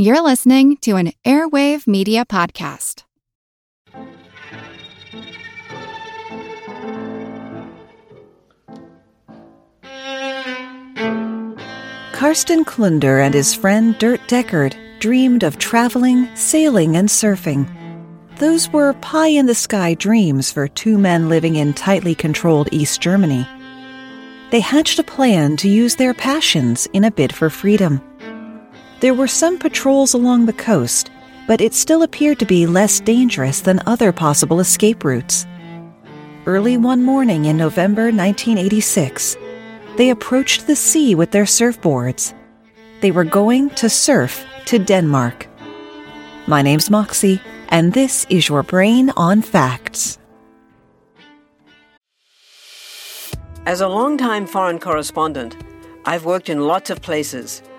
You're listening to an Airwave Media Podcast. Karsten Klunder and his friend Dirk Deckert dreamed of traveling, sailing, and surfing. Those were pie in the sky dreams for two men living in tightly controlled East Germany. They hatched a plan to use their passions in a bid for freedom. There were some patrols along the coast, but it still appeared to be less dangerous than other possible escape routes. Early one morning in November 1986, they approached the sea with their surfboards. They were going to surf to Denmark. My name's Moxie, and this is your Brain on Facts. As a longtime foreign correspondent, I've worked in lots of places,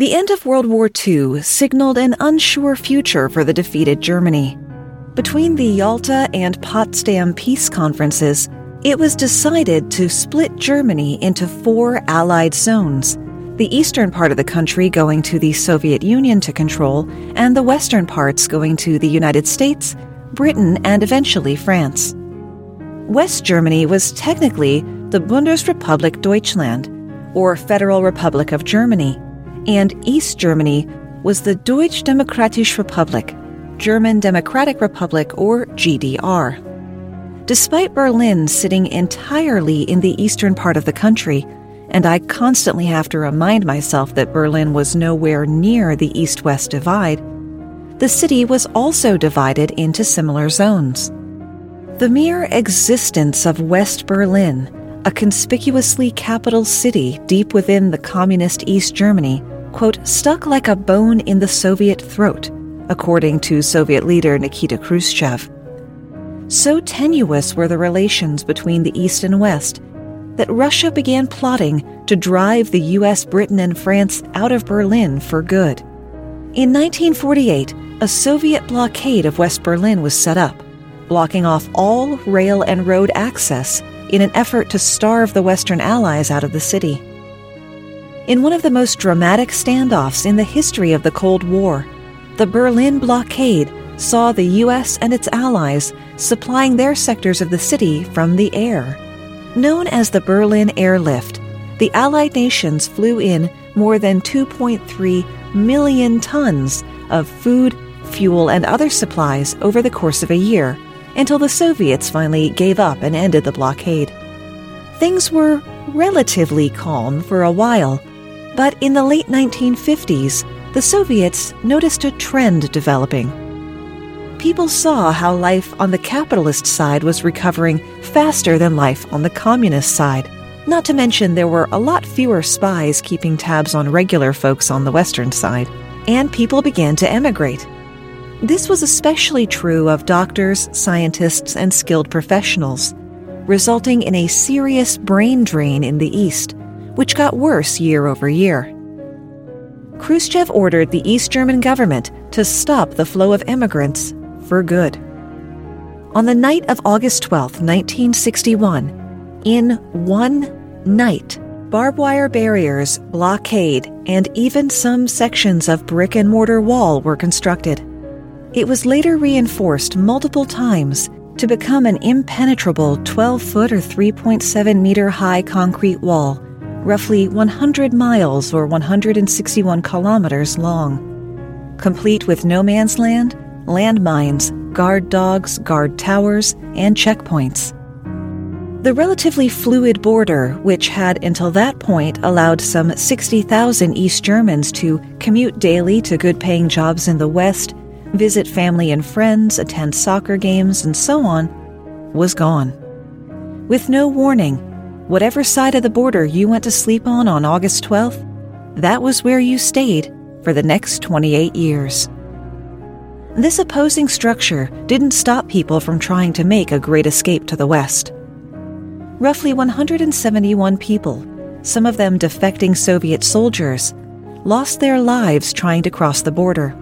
The end of World War II signaled an unsure future for the defeated Germany. Between the Yalta and Potsdam peace conferences, it was decided to split Germany into four Allied zones the eastern part of the country going to the Soviet Union to control, and the western parts going to the United States, Britain, and eventually France. West Germany was technically the Bundesrepublik Deutschland, or Federal Republic of Germany, and East Germany was the Deutsche Demokratische Republik, German Democratic Republic, or GDR. Despite Berlin sitting entirely in the eastern part of the country, and I constantly have to remind myself that Berlin was nowhere near the east west divide, the city was also divided into similar zones. The mere existence of West Berlin, a conspicuously capital city deep within the communist East Germany, quote, stuck like a bone in the Soviet throat, according to Soviet leader Nikita Khrushchev. So tenuous were the relations between the East and West that Russia began plotting to drive the US, Britain, and France out of Berlin for good. In 1948, a Soviet blockade of West Berlin was set up, blocking off all rail and road access in an effort to starve the Western Allies out of the city. In one of the most dramatic standoffs in the history of the Cold War, the Berlin blockade saw the US and its allies supplying their sectors of the city from the air. Known as the Berlin Airlift, the Allied nations flew in more than 2.3 million tons of food, fuel, and other supplies over the course of a year until the Soviets finally gave up and ended the blockade. Things were relatively calm for a while, but in the late 1950s, the Soviets noticed a trend developing people saw how life on the capitalist side was recovering faster than life on the communist side. Not to mention, there were a lot fewer spies keeping tabs on regular folks on the Western side, and people began to emigrate. This was especially true of doctors, scientists, and skilled professionals, resulting in a serious brain drain in the East, which got worse year over year. Khrushchev ordered the East German government to stop the flow of immigrants for good. On the night of August 12, 1961, in one night, barbed wire barriers, blockade, and even some sections of brick and mortar wall were constructed. It was later reinforced multiple times to become an impenetrable 12 foot or 3.7 meter high concrete wall, roughly 100 miles or 161 kilometers long. Complete with no man's land, landmines, guard dogs, guard towers, and checkpoints. The relatively fluid border, which had until that point allowed some 60,000 East Germans to commute daily to good paying jobs in the West, visit family and friends, attend soccer games, and so on, was gone. With no warning, whatever side of the border you went to sleep on on August 12th, that was where you stayed for the next 28 years. This opposing structure didn't stop people from trying to make a great escape to the west. Roughly 171 people, some of them defecting Soviet soldiers, lost their lives trying to cross the border.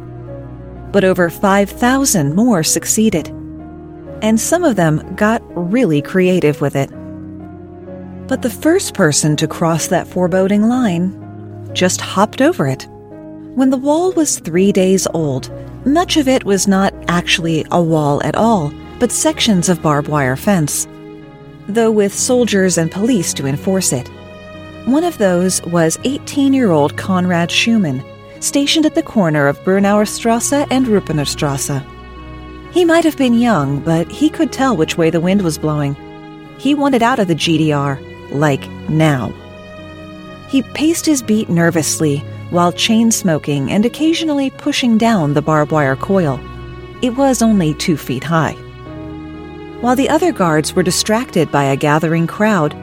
But over 5,000 more succeeded. And some of them got really creative with it. But the first person to cross that foreboding line just hopped over it. When the wall was three days old, much of it was not actually a wall at all, but sections of barbed wire fence, though with soldiers and police to enforce it. One of those was 18 year old Conrad Schumann, stationed at the corner of Bernauer Strasse and Ruppiner Strasse. He might have been young, but he could tell which way the wind was blowing. He wanted out of the GDR, like now. He paced his beat nervously while chain smoking and occasionally pushing down the barbed wire coil. It was only two feet high. While the other guards were distracted by a gathering crowd,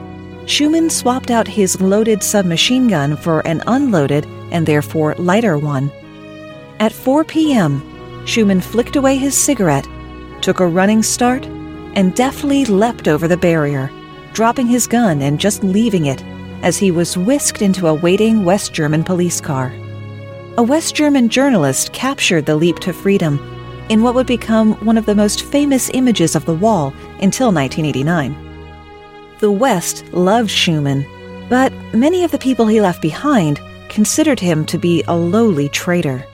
Schumann swapped out his loaded submachine gun for an unloaded and therefore lighter one. At 4 p.m., Schumann flicked away his cigarette, took a running start, and deftly leapt over the barrier, dropping his gun and just leaving it as he was whisked into a waiting West German police car. A West German journalist captured the leap to freedom in what would become one of the most famous images of the wall until 1989. The West loved Schumann, but many of the people he left behind considered him to be a lowly traitor.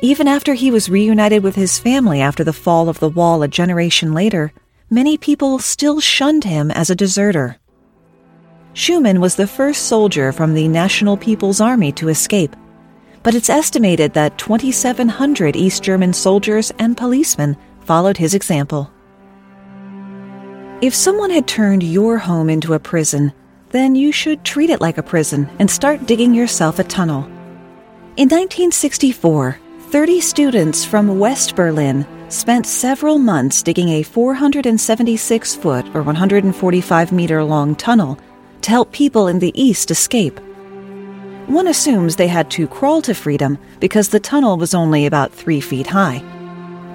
Even after he was reunited with his family after the fall of the wall a generation later, many people still shunned him as a deserter. Schumann was the first soldier from the National People's Army to escape, but it's estimated that 2,700 East German soldiers and policemen followed his example. If someone had turned your home into a prison, then you should treat it like a prison and start digging yourself a tunnel. In 1964, 30 students from West Berlin spent several months digging a 476 foot or 145 meter long tunnel to help people in the East escape. One assumes they had to crawl to freedom because the tunnel was only about three feet high.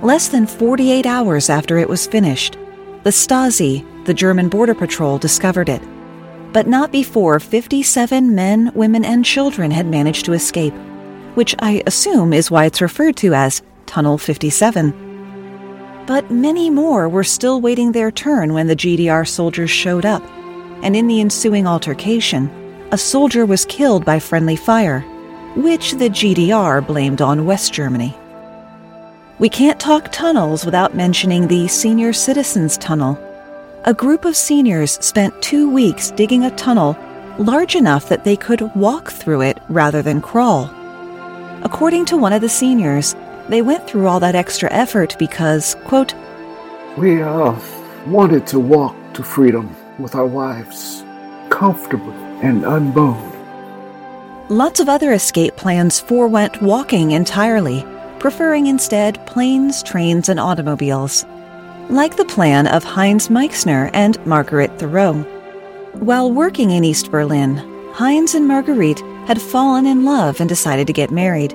Less than 48 hours after it was finished, the Stasi, the German border patrol, discovered it. But not before 57 men, women, and children had managed to escape, which I assume is why it's referred to as Tunnel 57. But many more were still waiting their turn when the GDR soldiers showed up, and in the ensuing altercation, a soldier was killed by friendly fire, which the GDR blamed on West Germany. We can't talk tunnels without mentioning the Senior Citizens Tunnel. A group of seniors spent two weeks digging a tunnel large enough that they could walk through it rather than crawl. According to one of the seniors, they went through all that extra effort because, quote, We uh, wanted to walk to freedom with our wives, comfortable and unbowed. Lots of other escape plans forewent walking entirely, preferring instead planes, trains, and automobiles, like the plan of Heinz Meixner and Marguerite Thoreau. While working in East Berlin, Heinz and Marguerite had fallen in love and decided to get married.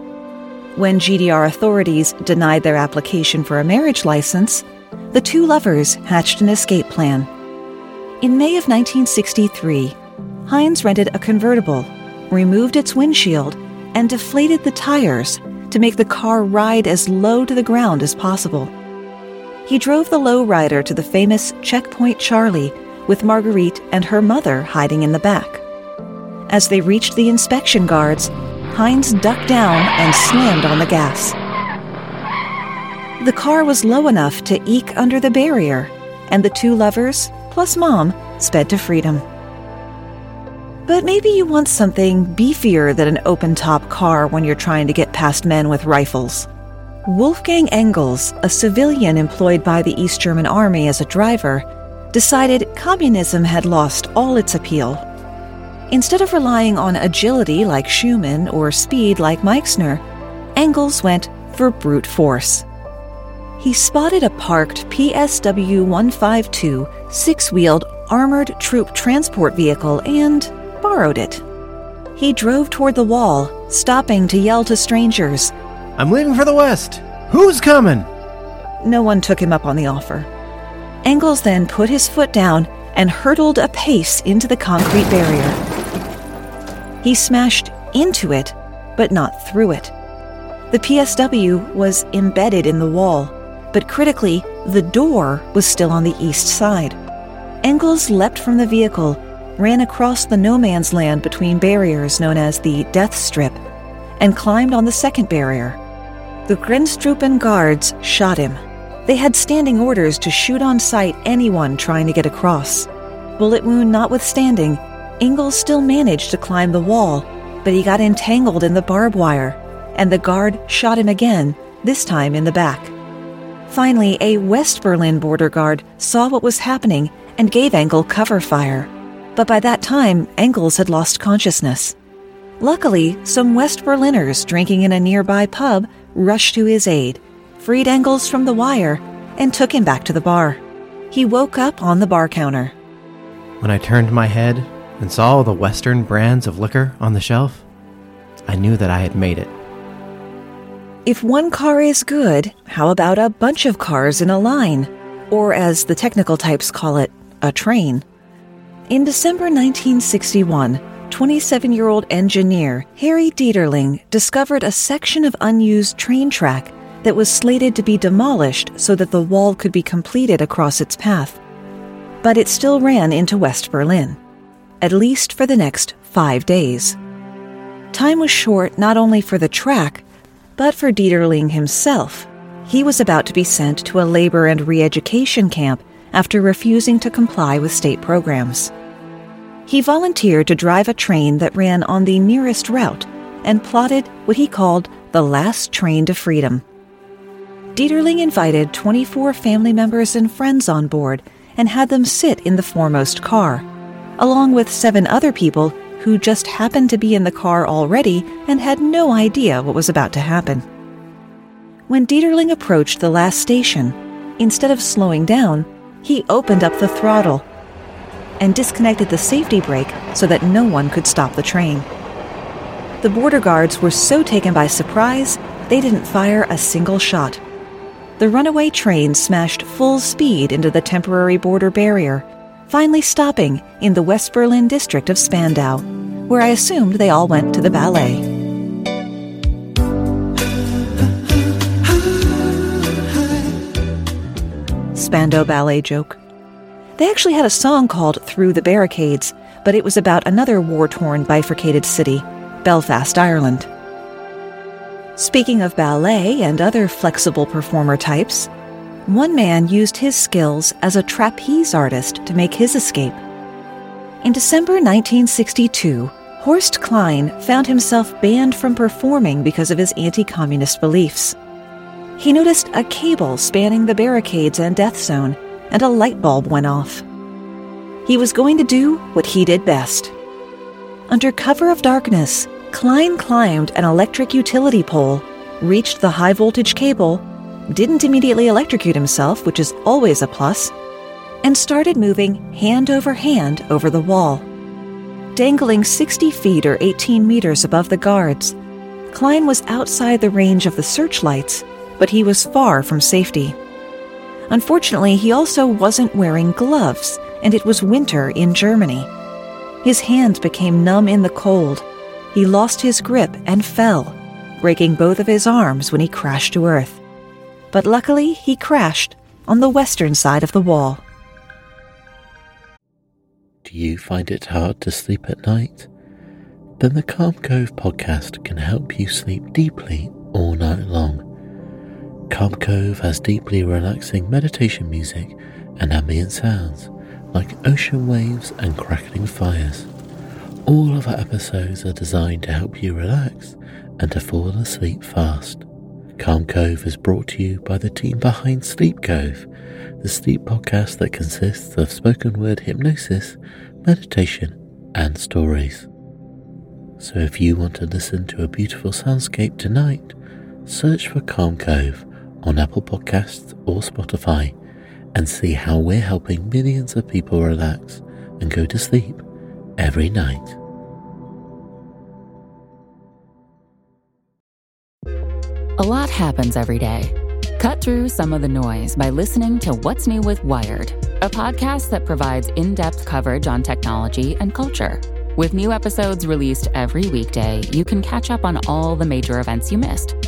When GDR authorities denied their application for a marriage license, the two lovers hatched an escape plan. In May of 1963, Heinz rented a convertible, removed its windshield, and deflated the tires to make the car ride as low to the ground as possible. He drove the lowrider to the famous Checkpoint Charlie with Marguerite and her mother hiding in the back. As they reached the inspection guards, Heinz ducked down and slammed on the gas. The car was low enough to eke under the barrier, and the two lovers, plus mom, sped to freedom. But maybe you want something beefier than an open top car when you're trying to get past men with rifles. Wolfgang Engels, a civilian employed by the East German Army as a driver, decided communism had lost all its appeal. Instead of relying on agility like Schumann or speed like Meixner, Engels went for brute force. He spotted a parked PSW 152 six wheeled armored troop transport vehicle and borrowed it. He drove toward the wall, stopping to yell to strangers I'm leaving for the West. Who's coming? No one took him up on the offer. Engels then put his foot down and hurtled a pace into the concrete barrier. He smashed into it, but not through it. The PSW was embedded in the wall, but critically, the door was still on the east side. Engels leapt from the vehicle, ran across the no man's land between barriers known as the Death Strip, and climbed on the second barrier. The Grenztruppen guards shot him. They had standing orders to shoot on sight anyone trying to get across. Bullet wound notwithstanding, Engels still managed to climb the wall, but he got entangled in the barbed wire and the guard shot him again, this time in the back. Finally, a West Berlin border guard saw what was happening and gave Engel cover fire. But by that time, Engels had lost consciousness. Luckily, some West Berliners drinking in a nearby pub rushed to his aid, freed Engels from the wire, and took him back to the bar. He woke up on the bar counter. When I turned my head and saw the Western brands of liquor on the shelf, I knew that I had made it. If one car is good, how about a bunch of cars in a line? Or, as the technical types call it, a train. In December 1961, 27 year old engineer Harry Dieterling discovered a section of unused train track that was slated to be demolished so that the wall could be completed across its path. But it still ran into West Berlin, at least for the next five days. Time was short not only for the track, but for Dieterling himself, he was about to be sent to a labor and re education camp after refusing to comply with state programs. He volunteered to drive a train that ran on the nearest route and plotted what he called the last train to freedom. Dieterling invited 24 family members and friends on board and had them sit in the foremost car, along with seven other people who just happened to be in the car already and had no idea what was about to happen. When Dieterling approached the last station, instead of slowing down, he opened up the throttle and disconnected the safety brake so that no one could stop the train. The border guards were so taken by surprise, they didn't fire a single shot. The runaway train smashed full speed into the temporary border barrier finally stopping in the West Berlin district of Spandau, where I assumed they all went to the ballet. Spandau Ballet joke. They actually had a song called Through the Barricades, but it was about another war torn, bifurcated city, Belfast, Ireland. Speaking of ballet and other flexible performer types, one man used his skills as a trapeze artist to make his escape. In December 1962, Horst Klein found himself banned from performing because of his anti communist beliefs. He noticed a cable spanning the barricades and death zone, and a light bulb went off. He was going to do what he did best. Under cover of darkness, Klein climbed an electric utility pole, reached the high voltage cable, didn't immediately electrocute himself, which is always a plus, and started moving hand over hand over the wall. Dangling 60 feet or 18 meters above the guards, Klein was outside the range of the searchlights, but he was far from safety. Unfortunately, he also wasn't wearing gloves, and it was winter in Germany. His hands became numb in the cold. He lost his grip and fell, breaking both of his arms when he crashed to earth but luckily he crashed on the western side of the wall. Do you find it hard to sleep at night? Then the Calm Cove podcast can help you sleep deeply all night long. Calm Cove has deeply relaxing meditation music and ambient sounds like ocean waves and crackling fires. All of our episodes are designed to help you relax and to fall asleep fast. Calm Cove is brought to you by the team behind Sleep Cove, the sleep podcast that consists of spoken word hypnosis, meditation, and stories. So if you want to listen to a beautiful soundscape tonight, search for Calm Cove on Apple Podcasts or Spotify and see how we're helping millions of people relax and go to sleep every night. A lot happens every day Cut through some of the noise by listening to What's New with Wired, a podcast that provides in depth coverage on technology and culture. With new episodes released every weekday, you can catch up on all the major events you missed.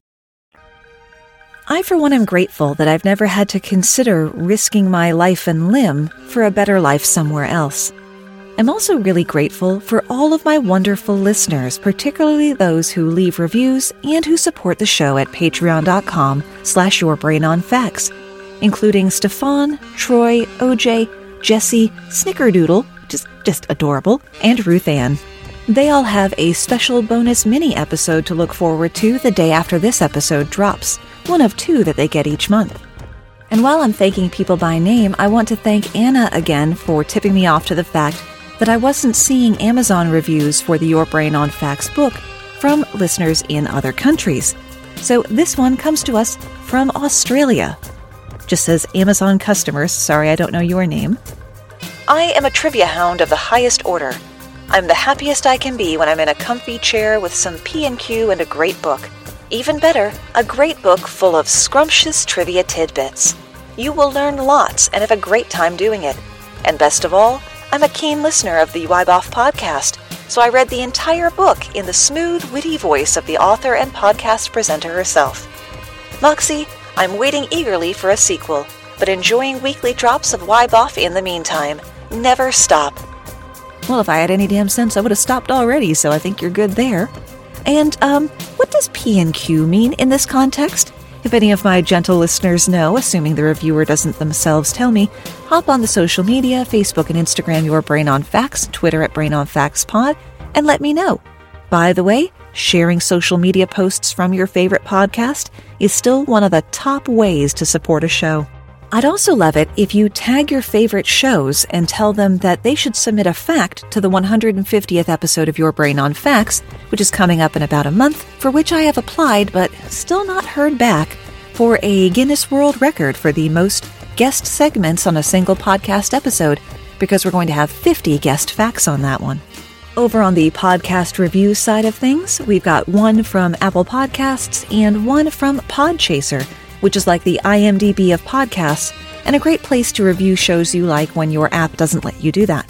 I, for one, am grateful that I've never had to consider risking my life and limb for a better life somewhere else. I'm also really grateful for all of my wonderful listeners, particularly those who leave reviews and who support the show at patreon.com slash yourbrainonfacts, including Stefan, Troy, OJ, Jesse, Snickerdoodle, just, just adorable, and Ruth Ann. They all have a special bonus mini episode to look forward to the day after this episode drops, one of two that they get each month. And while I'm thanking people by name, I want to thank Anna again for tipping me off to the fact that I wasn't seeing Amazon reviews for the Your Brain on Facts book from listeners in other countries. So this one comes to us from Australia. Just says Amazon customers, sorry I don't know your name. I am a trivia hound of the highest order. I'm the happiest I can be when I'm in a comfy chair with some P&Q and a great book. Even better, a great book full of scrumptious trivia tidbits. You will learn lots and have a great time doing it. And best of all, I'm a keen listener of the Wyboff podcast, so I read the entire book in the smooth, witty voice of the author and podcast presenter herself. Moxie, I'm waiting eagerly for a sequel, but enjoying weekly drops of Wyboff in the meantime. Never stop. Well, if I had any damn sense, I would have stopped already, so I think you're good there. And, um, what does P and Q mean in this context? If any of my gentle listeners know, assuming the reviewer doesn't themselves tell me, hop on the social media, Facebook and Instagram, your Brain on Facts, Twitter at Brain on Facts Pod, and let me know. By the way, sharing social media posts from your favorite podcast is still one of the top ways to support a show. I'd also love it if you tag your favorite shows and tell them that they should submit a fact to the 150th episode of Your Brain on Facts, which is coming up in about a month, for which I have applied but still not heard back for a Guinness World Record for the most guest segments on a single podcast episode, because we're going to have 50 guest facts on that one. Over on the podcast review side of things, we've got one from Apple Podcasts and one from Podchaser which is like the IMDb of podcasts and a great place to review shows you like when your app doesn't let you do that.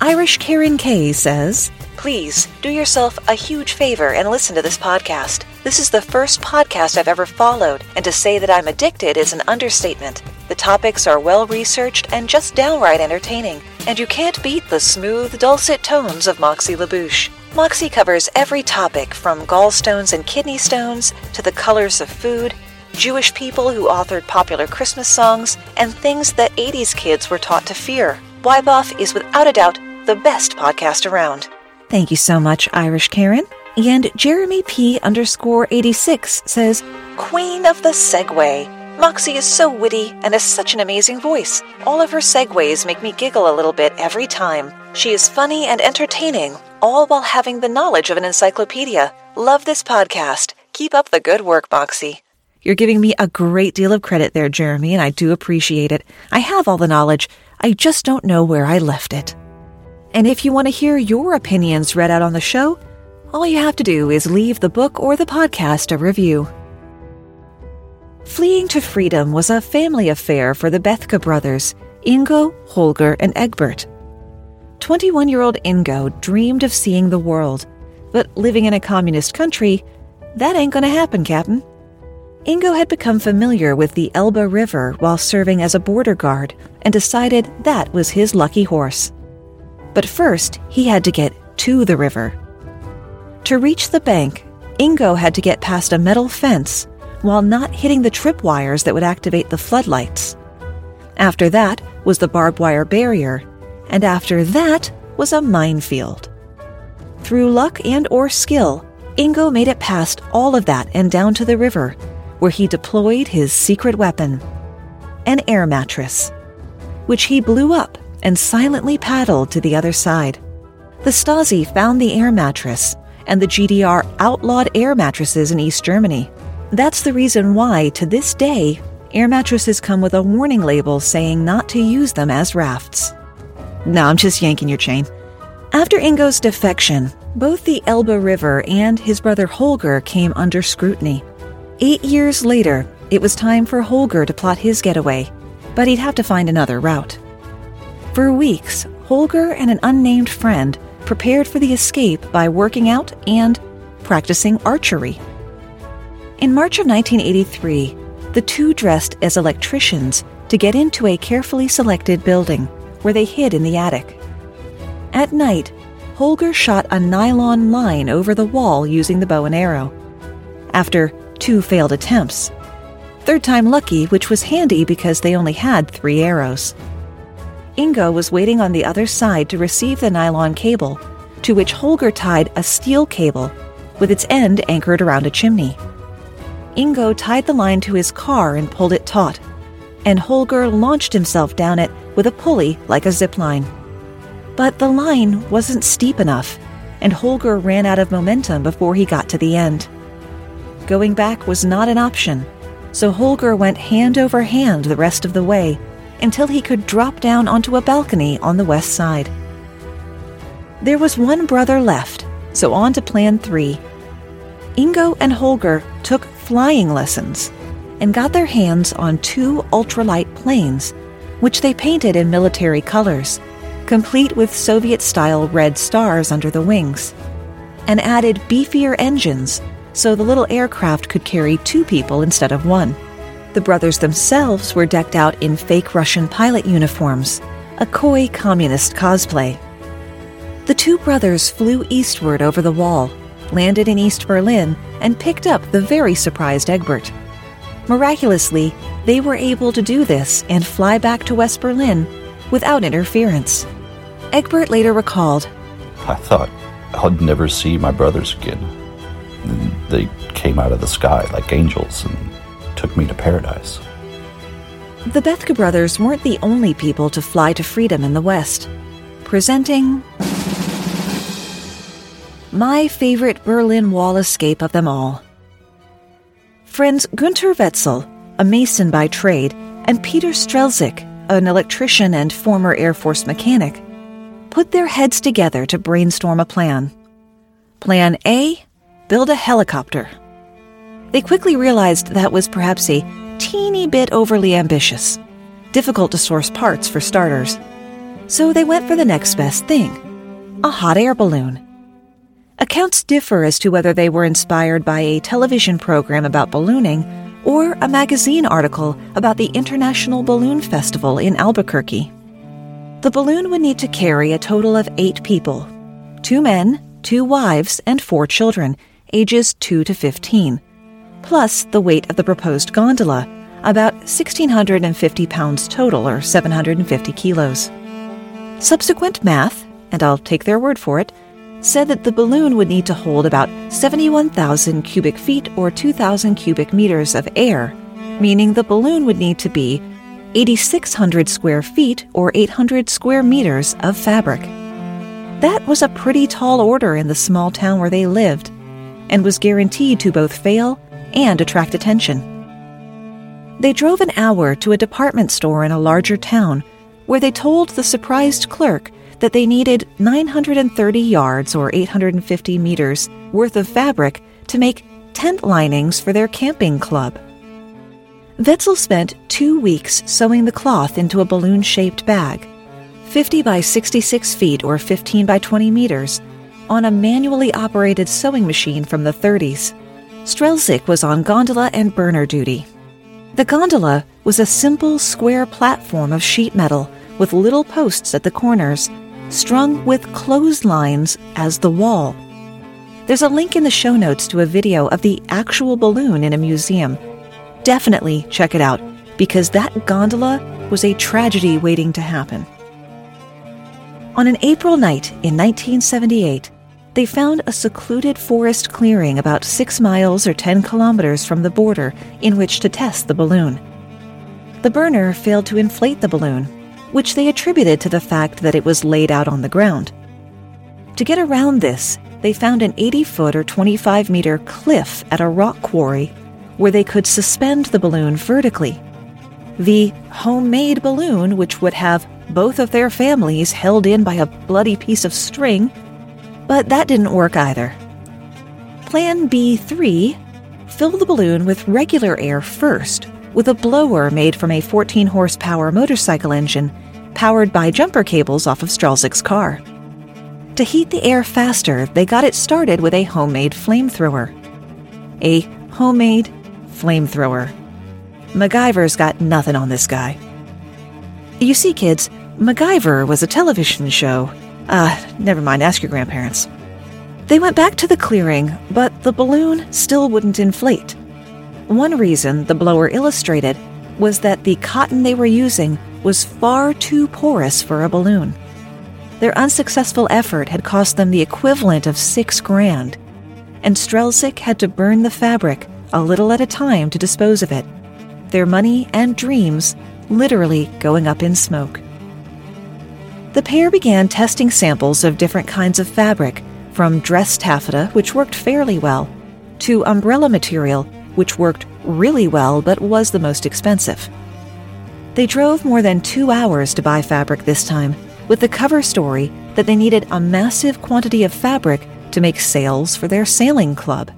Irish Karen K says, Please do yourself a huge favor and listen to this podcast. This is the first podcast I've ever followed, and to say that I'm addicted is an understatement. The topics are well researched and just downright entertaining, and you can't beat the smooth, dulcet tones of Moxie LaBouche. Moxie covers every topic from gallstones and kidney stones to the colors of food Jewish people who authored popular Christmas songs, and things that 80s kids were taught to fear. Wyboff is without a doubt the best podcast around. Thank you so much, Irish Karen. And Jeremy P underscore 86 says, Queen of the Segway. Moxie is so witty and has such an amazing voice. All of her segues make me giggle a little bit every time. She is funny and entertaining, all while having the knowledge of an encyclopedia. Love this podcast. Keep up the good work, Moxie. You're giving me a great deal of credit there, Jeremy, and I do appreciate it. I have all the knowledge. I just don't know where I left it. And if you want to hear your opinions read out on the show, all you have to do is leave the book or the podcast a review. Fleeing to freedom was a family affair for the Bethke brothers, Ingo, Holger, and Egbert. 21 year old Ingo dreamed of seeing the world, but living in a communist country, that ain't gonna happen, Captain. Ingo had become familiar with the Elbe River while serving as a border guard and decided that was his lucky horse. But first, he had to get to the river. To reach the bank, Ingo had to get past a metal fence while not hitting the tripwires that would activate the floodlights. After that was the barbed wire barrier, and after that was a minefield. Through luck and or skill, Ingo made it past all of that and down to the river where he deployed his secret weapon, an air mattress, which he blew up and silently paddled to the other side. The Stasi found the air mattress, and the GDR outlawed air mattresses in East Germany. That's the reason why, to this day, air mattresses come with a warning label saying not to use them as rafts. No, I'm just yanking your chain. After Ingo's defection, both the Elbe River and his brother Holger came under scrutiny. Eight years later, it was time for Holger to plot his getaway, but he'd have to find another route. For weeks, Holger and an unnamed friend prepared for the escape by working out and practicing archery. In March of 1983, the two dressed as electricians to get into a carefully selected building where they hid in the attic. At night, Holger shot a nylon line over the wall using the bow and arrow. After two failed attempts, third time lucky, which was handy because they only had three arrows. Ingo was waiting on the other side to receive the nylon cable, to which Holger tied a steel cable with its end anchored around a chimney. Ingo tied the line to his car and pulled it taut, and Holger launched himself down it with a pulley like a zip line. But the line wasn't steep enough, and Holger ran out of momentum before he got to the end. Going back was not an option, so Holger went hand over hand the rest of the way until he could drop down onto a balcony on the west side. There was one brother left, so on to plan three. Ingo and Holger took flying lessons and got their hands on two ultralight planes, which they painted in military colors, complete with Soviet style red stars under the wings, and added beefier engines so the little aircraft could carry two people instead of one. The brothers themselves were decked out in fake Russian pilot uniforms, a coy communist cosplay. The two brothers flew eastward over the wall, landed in East Berlin, and picked up the very surprised Egbert. Miraculously, they were able to do this and fly back to West Berlin without interference. Egbert later recalled I thought I'd never see my brothers again. And they came out of the sky like angels and took me to paradise. The Bethke brothers weren't the only people to fly to freedom in the West. Presenting my favorite Berlin Wall escape of them all. Friends Gunter Wetzel, a mason by trade, and Peter Strelzyk, an electrician and former Air Force mechanic, put their heads together to brainstorm a plan. Plan A build a helicopter. They quickly realized that was perhaps a teeny bit overly ambitious, difficult to source parts for starters. So they went for the next best thing a hot air balloon. Accounts differ as to whether they were inspired by a television program about ballooning or a magazine article about the International Balloon Festival in Albuquerque. The balloon would need to carry a total of eight people two men, two wives, and four children, ages 2 to 15, plus the weight of the proposed gondola, about 1,650 pounds total, or 750 kilos. Subsequent math, and I'll take their word for it, said that the balloon would need to hold about 71,000 cubic feet or 2,000 cubic meters of air, meaning the balloon would need to be 8,600 square feet or 800 square meters of fabric. That was a pretty tall order in the small town where they lived, and was guaranteed to both fail and attract attention. They drove an hour to a department store in a larger town where they told the surprised clerk that they needed 930 yards or 850 meters worth of fabric to make tent linings for their camping club. Wetzel spent two weeks sewing the cloth into a balloon shaped bag, 50 by 66 feet or 15 by 20 meters, on a manually operated sewing machine from the 30s. Strelzyk was on gondola and burner duty. The gondola was a simple square platform of sheet metal with little posts at the corners, strung with clotheslines as the wall. There's a link in the show notes to a video of the actual balloon in a museum. Definitely check it out because that gondola was a tragedy waiting to happen. On an April night in 1978, they found a secluded forest clearing about six miles or 10 kilometers from the border in which to test the balloon. The burner failed to inflate the balloon, which they attributed to the fact that it was laid out on the ground. To get around this, they found an 80 foot or 25 meter cliff at a rock quarry where they could suspend the balloon vertically. The homemade balloon, which would have both of their families held in by a bloody piece of string, but that didn't work either. Plan B3 fill the balloon with regular air first, with a blower made from a 14 horsepower motorcycle engine powered by jumper cables off of Strelzyk's car. To heat the air faster, they got it started with a homemade flamethrower. A homemade flamethrower. MacGyver's got nothing on this guy. You see, kids, MacGyver was a television show. Ah, uh, never mind, ask your grandparents. They went back to the clearing, but the balloon still wouldn't inflate. One reason the blower illustrated was that the cotton they were using was far too porous for a balloon. Their unsuccessful effort had cost them the equivalent of six grand, and Strelzyk had to burn the fabric a little at a time to dispose of it, their money and dreams literally going up in smoke. The pair began testing samples of different kinds of fabric, from dress taffeta, which worked fairly well, to umbrella material, which worked really well but was the most expensive. They drove more than two hours to buy fabric this time, with the cover story that they needed a massive quantity of fabric to make sails for their sailing club.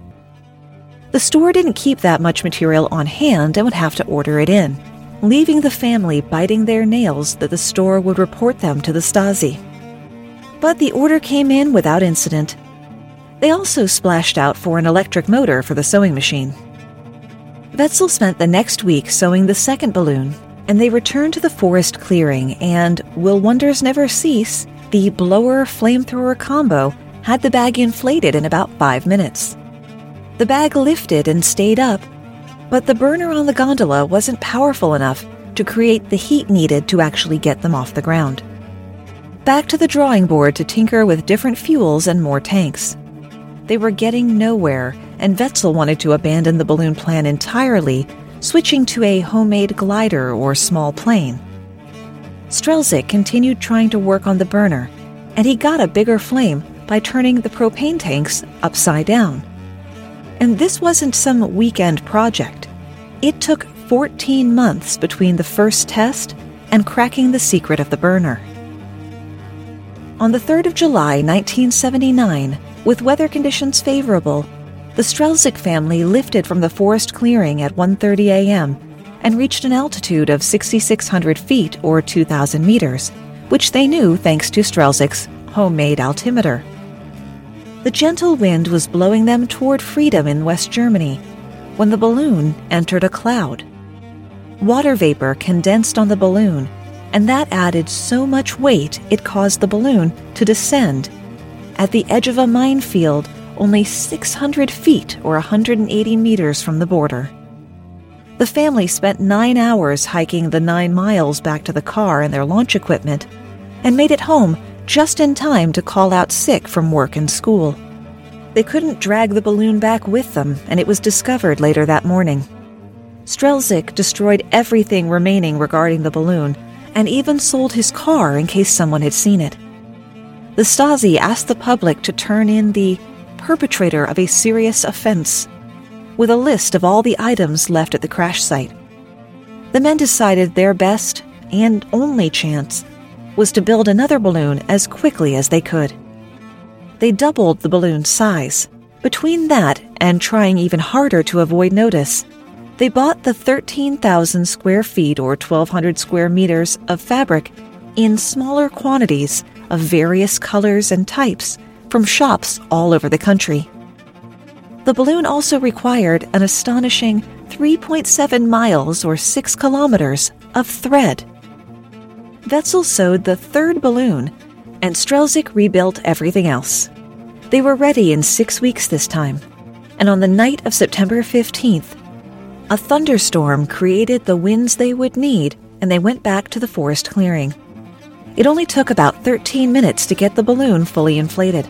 The store didn't keep that much material on hand and would have to order it in, leaving the family biting their nails that the store would report them to the Stasi. But the order came in without incident. They also splashed out for an electric motor for the sewing machine. Wetzel spent the next week sewing the second balloon and they returned to the forest clearing, and will wonders never cease, the blower flamethrower combo had the bag inflated in about five minutes. The bag lifted and stayed up, but the burner on the gondola wasn't powerful enough to create the heat needed to actually get them off the ground. Back to the drawing board to tinker with different fuels and more tanks. They were getting nowhere, and Wetzel wanted to abandon the balloon plan entirely switching to a homemade glider or small plane. Strelzyk continued trying to work on the burner, and he got a bigger flame by turning the propane tanks upside down. And this wasn't some weekend project. It took 14 months between the first test and cracking the secret of the burner. On the 3rd of July 1979, with weather conditions favorable, the Strelzyk family lifted from the forest clearing at 1:30 a.m. and reached an altitude of 6600 feet or 2000 meters, which they knew thanks to Strelzyk's homemade altimeter. The gentle wind was blowing them toward freedom in West Germany when the balloon entered a cloud. Water vapor condensed on the balloon, and that added so much weight it caused the balloon to descend. At the edge of a minefield, only 600 feet or 180 meters from the border. The family spent nine hours hiking the nine miles back to the car and their launch equipment, and made it home just in time to call out sick from work and school. They couldn't drag the balloon back with them, and it was discovered later that morning. Strelzyk destroyed everything remaining regarding the balloon, and even sold his car in case someone had seen it. The Stasi asked the public to turn in the perpetrator of a serious offense, with a list of all the items left at the crash site. The men decided their best and only chance was to build another balloon as quickly as they could. They doubled the balloon's size. Between that and trying even harder to avoid notice, they bought the 13,000 square feet or 1,200 square meters of fabric in smaller quantities of various colors and types from shops all over the country. The balloon also required an astonishing 3.7 miles or 6 kilometers of thread. Wetzel sewed the third balloon, and Strelzyk rebuilt everything else. They were ready in six weeks this time, and on the night of September 15th, a thunderstorm created the winds they would need, and they went back to the forest clearing. It only took about 13 minutes to get the balloon fully inflated.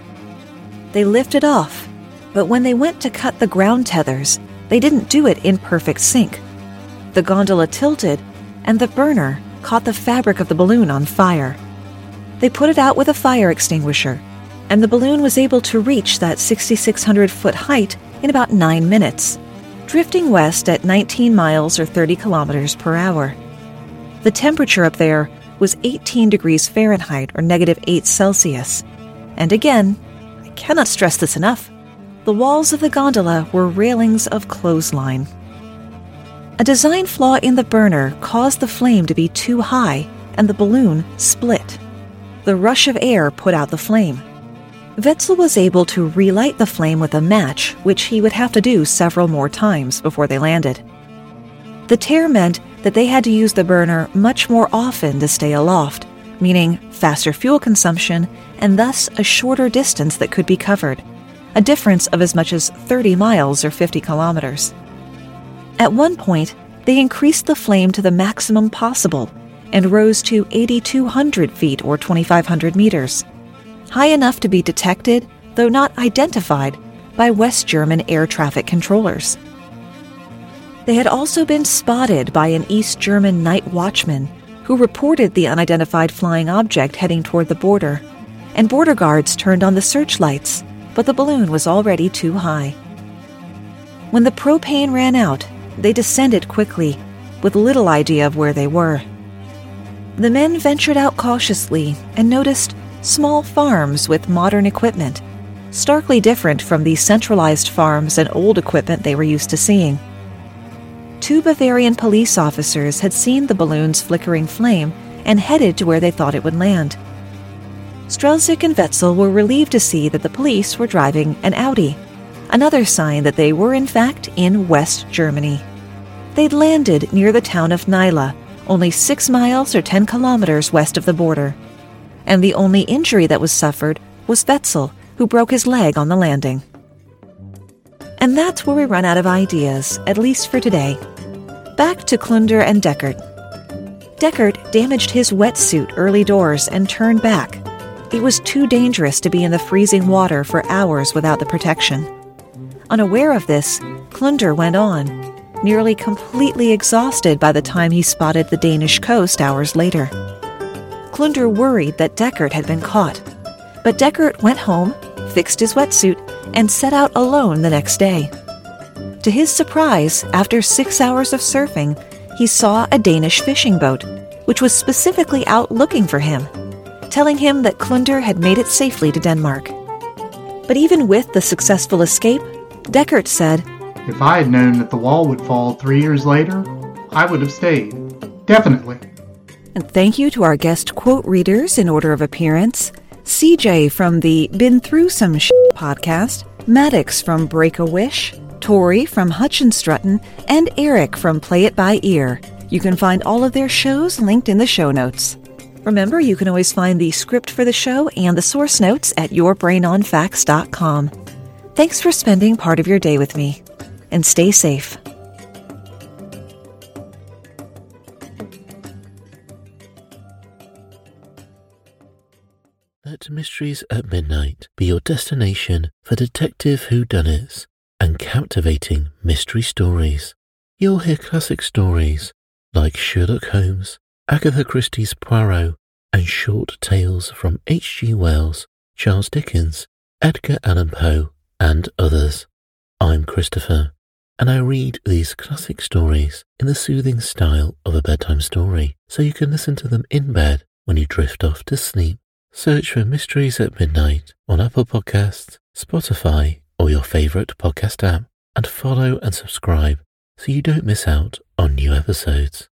They lifted off, but when they went to cut the ground tethers, they didn't do it in perfect sync. The gondola tilted, and the burner caught the fabric of the balloon on fire. They put it out with a fire extinguisher, and the balloon was able to reach that 6,600 foot height in about nine minutes, drifting west at 19 miles or 30 kilometers per hour. The temperature up there was 18 degrees Fahrenheit or negative 8 Celsius. And again, I cannot stress this enough, the walls of the gondola were railings of clothesline. A design flaw in the burner caused the flame to be too high and the balloon split. The rush of air put out the flame. Wetzel was able to relight the flame with a match, which he would have to do several more times before they landed. The tear meant that they had to use the burner much more often to stay aloft, meaning faster fuel consumption and thus a shorter distance that could be covered, a difference of as much as 30 miles or 50 kilometers. At one point, they increased the flame to the maximum possible and rose to 8,200 feet or 2,500 meters, high enough to be detected, though not identified, by West German air traffic controllers. They had also been spotted by an East German night watchman who reported the unidentified flying object heading toward the border, and border guards turned on the searchlights, but the balloon was already too high. When the propane ran out, they descended quickly, with little idea of where they were. The men ventured out cautiously and noticed small farms with modern equipment, starkly different from the centralized farms and old equipment they were used to seeing. Two Bavarian police officers had seen the balloon's flickering flame and headed to where they thought it would land. Strelzyk and Wetzel were relieved to see that the police were driving an Audi, another sign that they were in fact in West Germany. They'd landed near the town of Naila, only six miles or 10 kilometers west of the border. And the only injury that was suffered was Wetzel, who broke his leg on the landing. And that's where we run out of ideas, at least for today. Back to Klunder and Deckert. Deckert damaged his wetsuit early doors and turned back. It was too dangerous to be in the freezing water for hours without the protection. Unaware of this, Klunder went on, nearly completely exhausted by the time he spotted the Danish coast hours later. Klunder worried that Deckert had been caught, but Deckert went home, fixed his wetsuit, and set out alone the next day. To his surprise, after six hours of surfing, he saw a Danish fishing boat, which was specifically out looking for him, telling him that Klunder had made it safely to Denmark. But even with the successful escape, Deckert said, If I had known that the wall would fall three years later, I would have stayed. Definitely. And thank you to our guest quote readers in order of appearance CJ from the Been Through Some Sh podcast, Maddox from Break a Wish, Tori from Hutchinstrutton, and Eric from Play It By Ear. You can find all of their shows linked in the show notes. Remember, you can always find the script for the show and the source notes at yourbrainonfacts.com. Thanks for spending part of your day with me, and stay safe. Let Mysteries at Midnight be your destination for detective whodunits and captivating mystery stories. You'll hear classic stories like Sherlock Holmes, Agatha Christie's Poirot, and short tales from H.G. Wells, Charles Dickens, Edgar Allan Poe, and others. I'm Christopher, and I read these classic stories in the soothing style of a bedtime story, so you can listen to them in bed when you drift off to sleep. Search for Mysteries at Midnight on Apple Podcasts, Spotify, or your favorite podcast app, and follow and subscribe so you don't miss out on new episodes.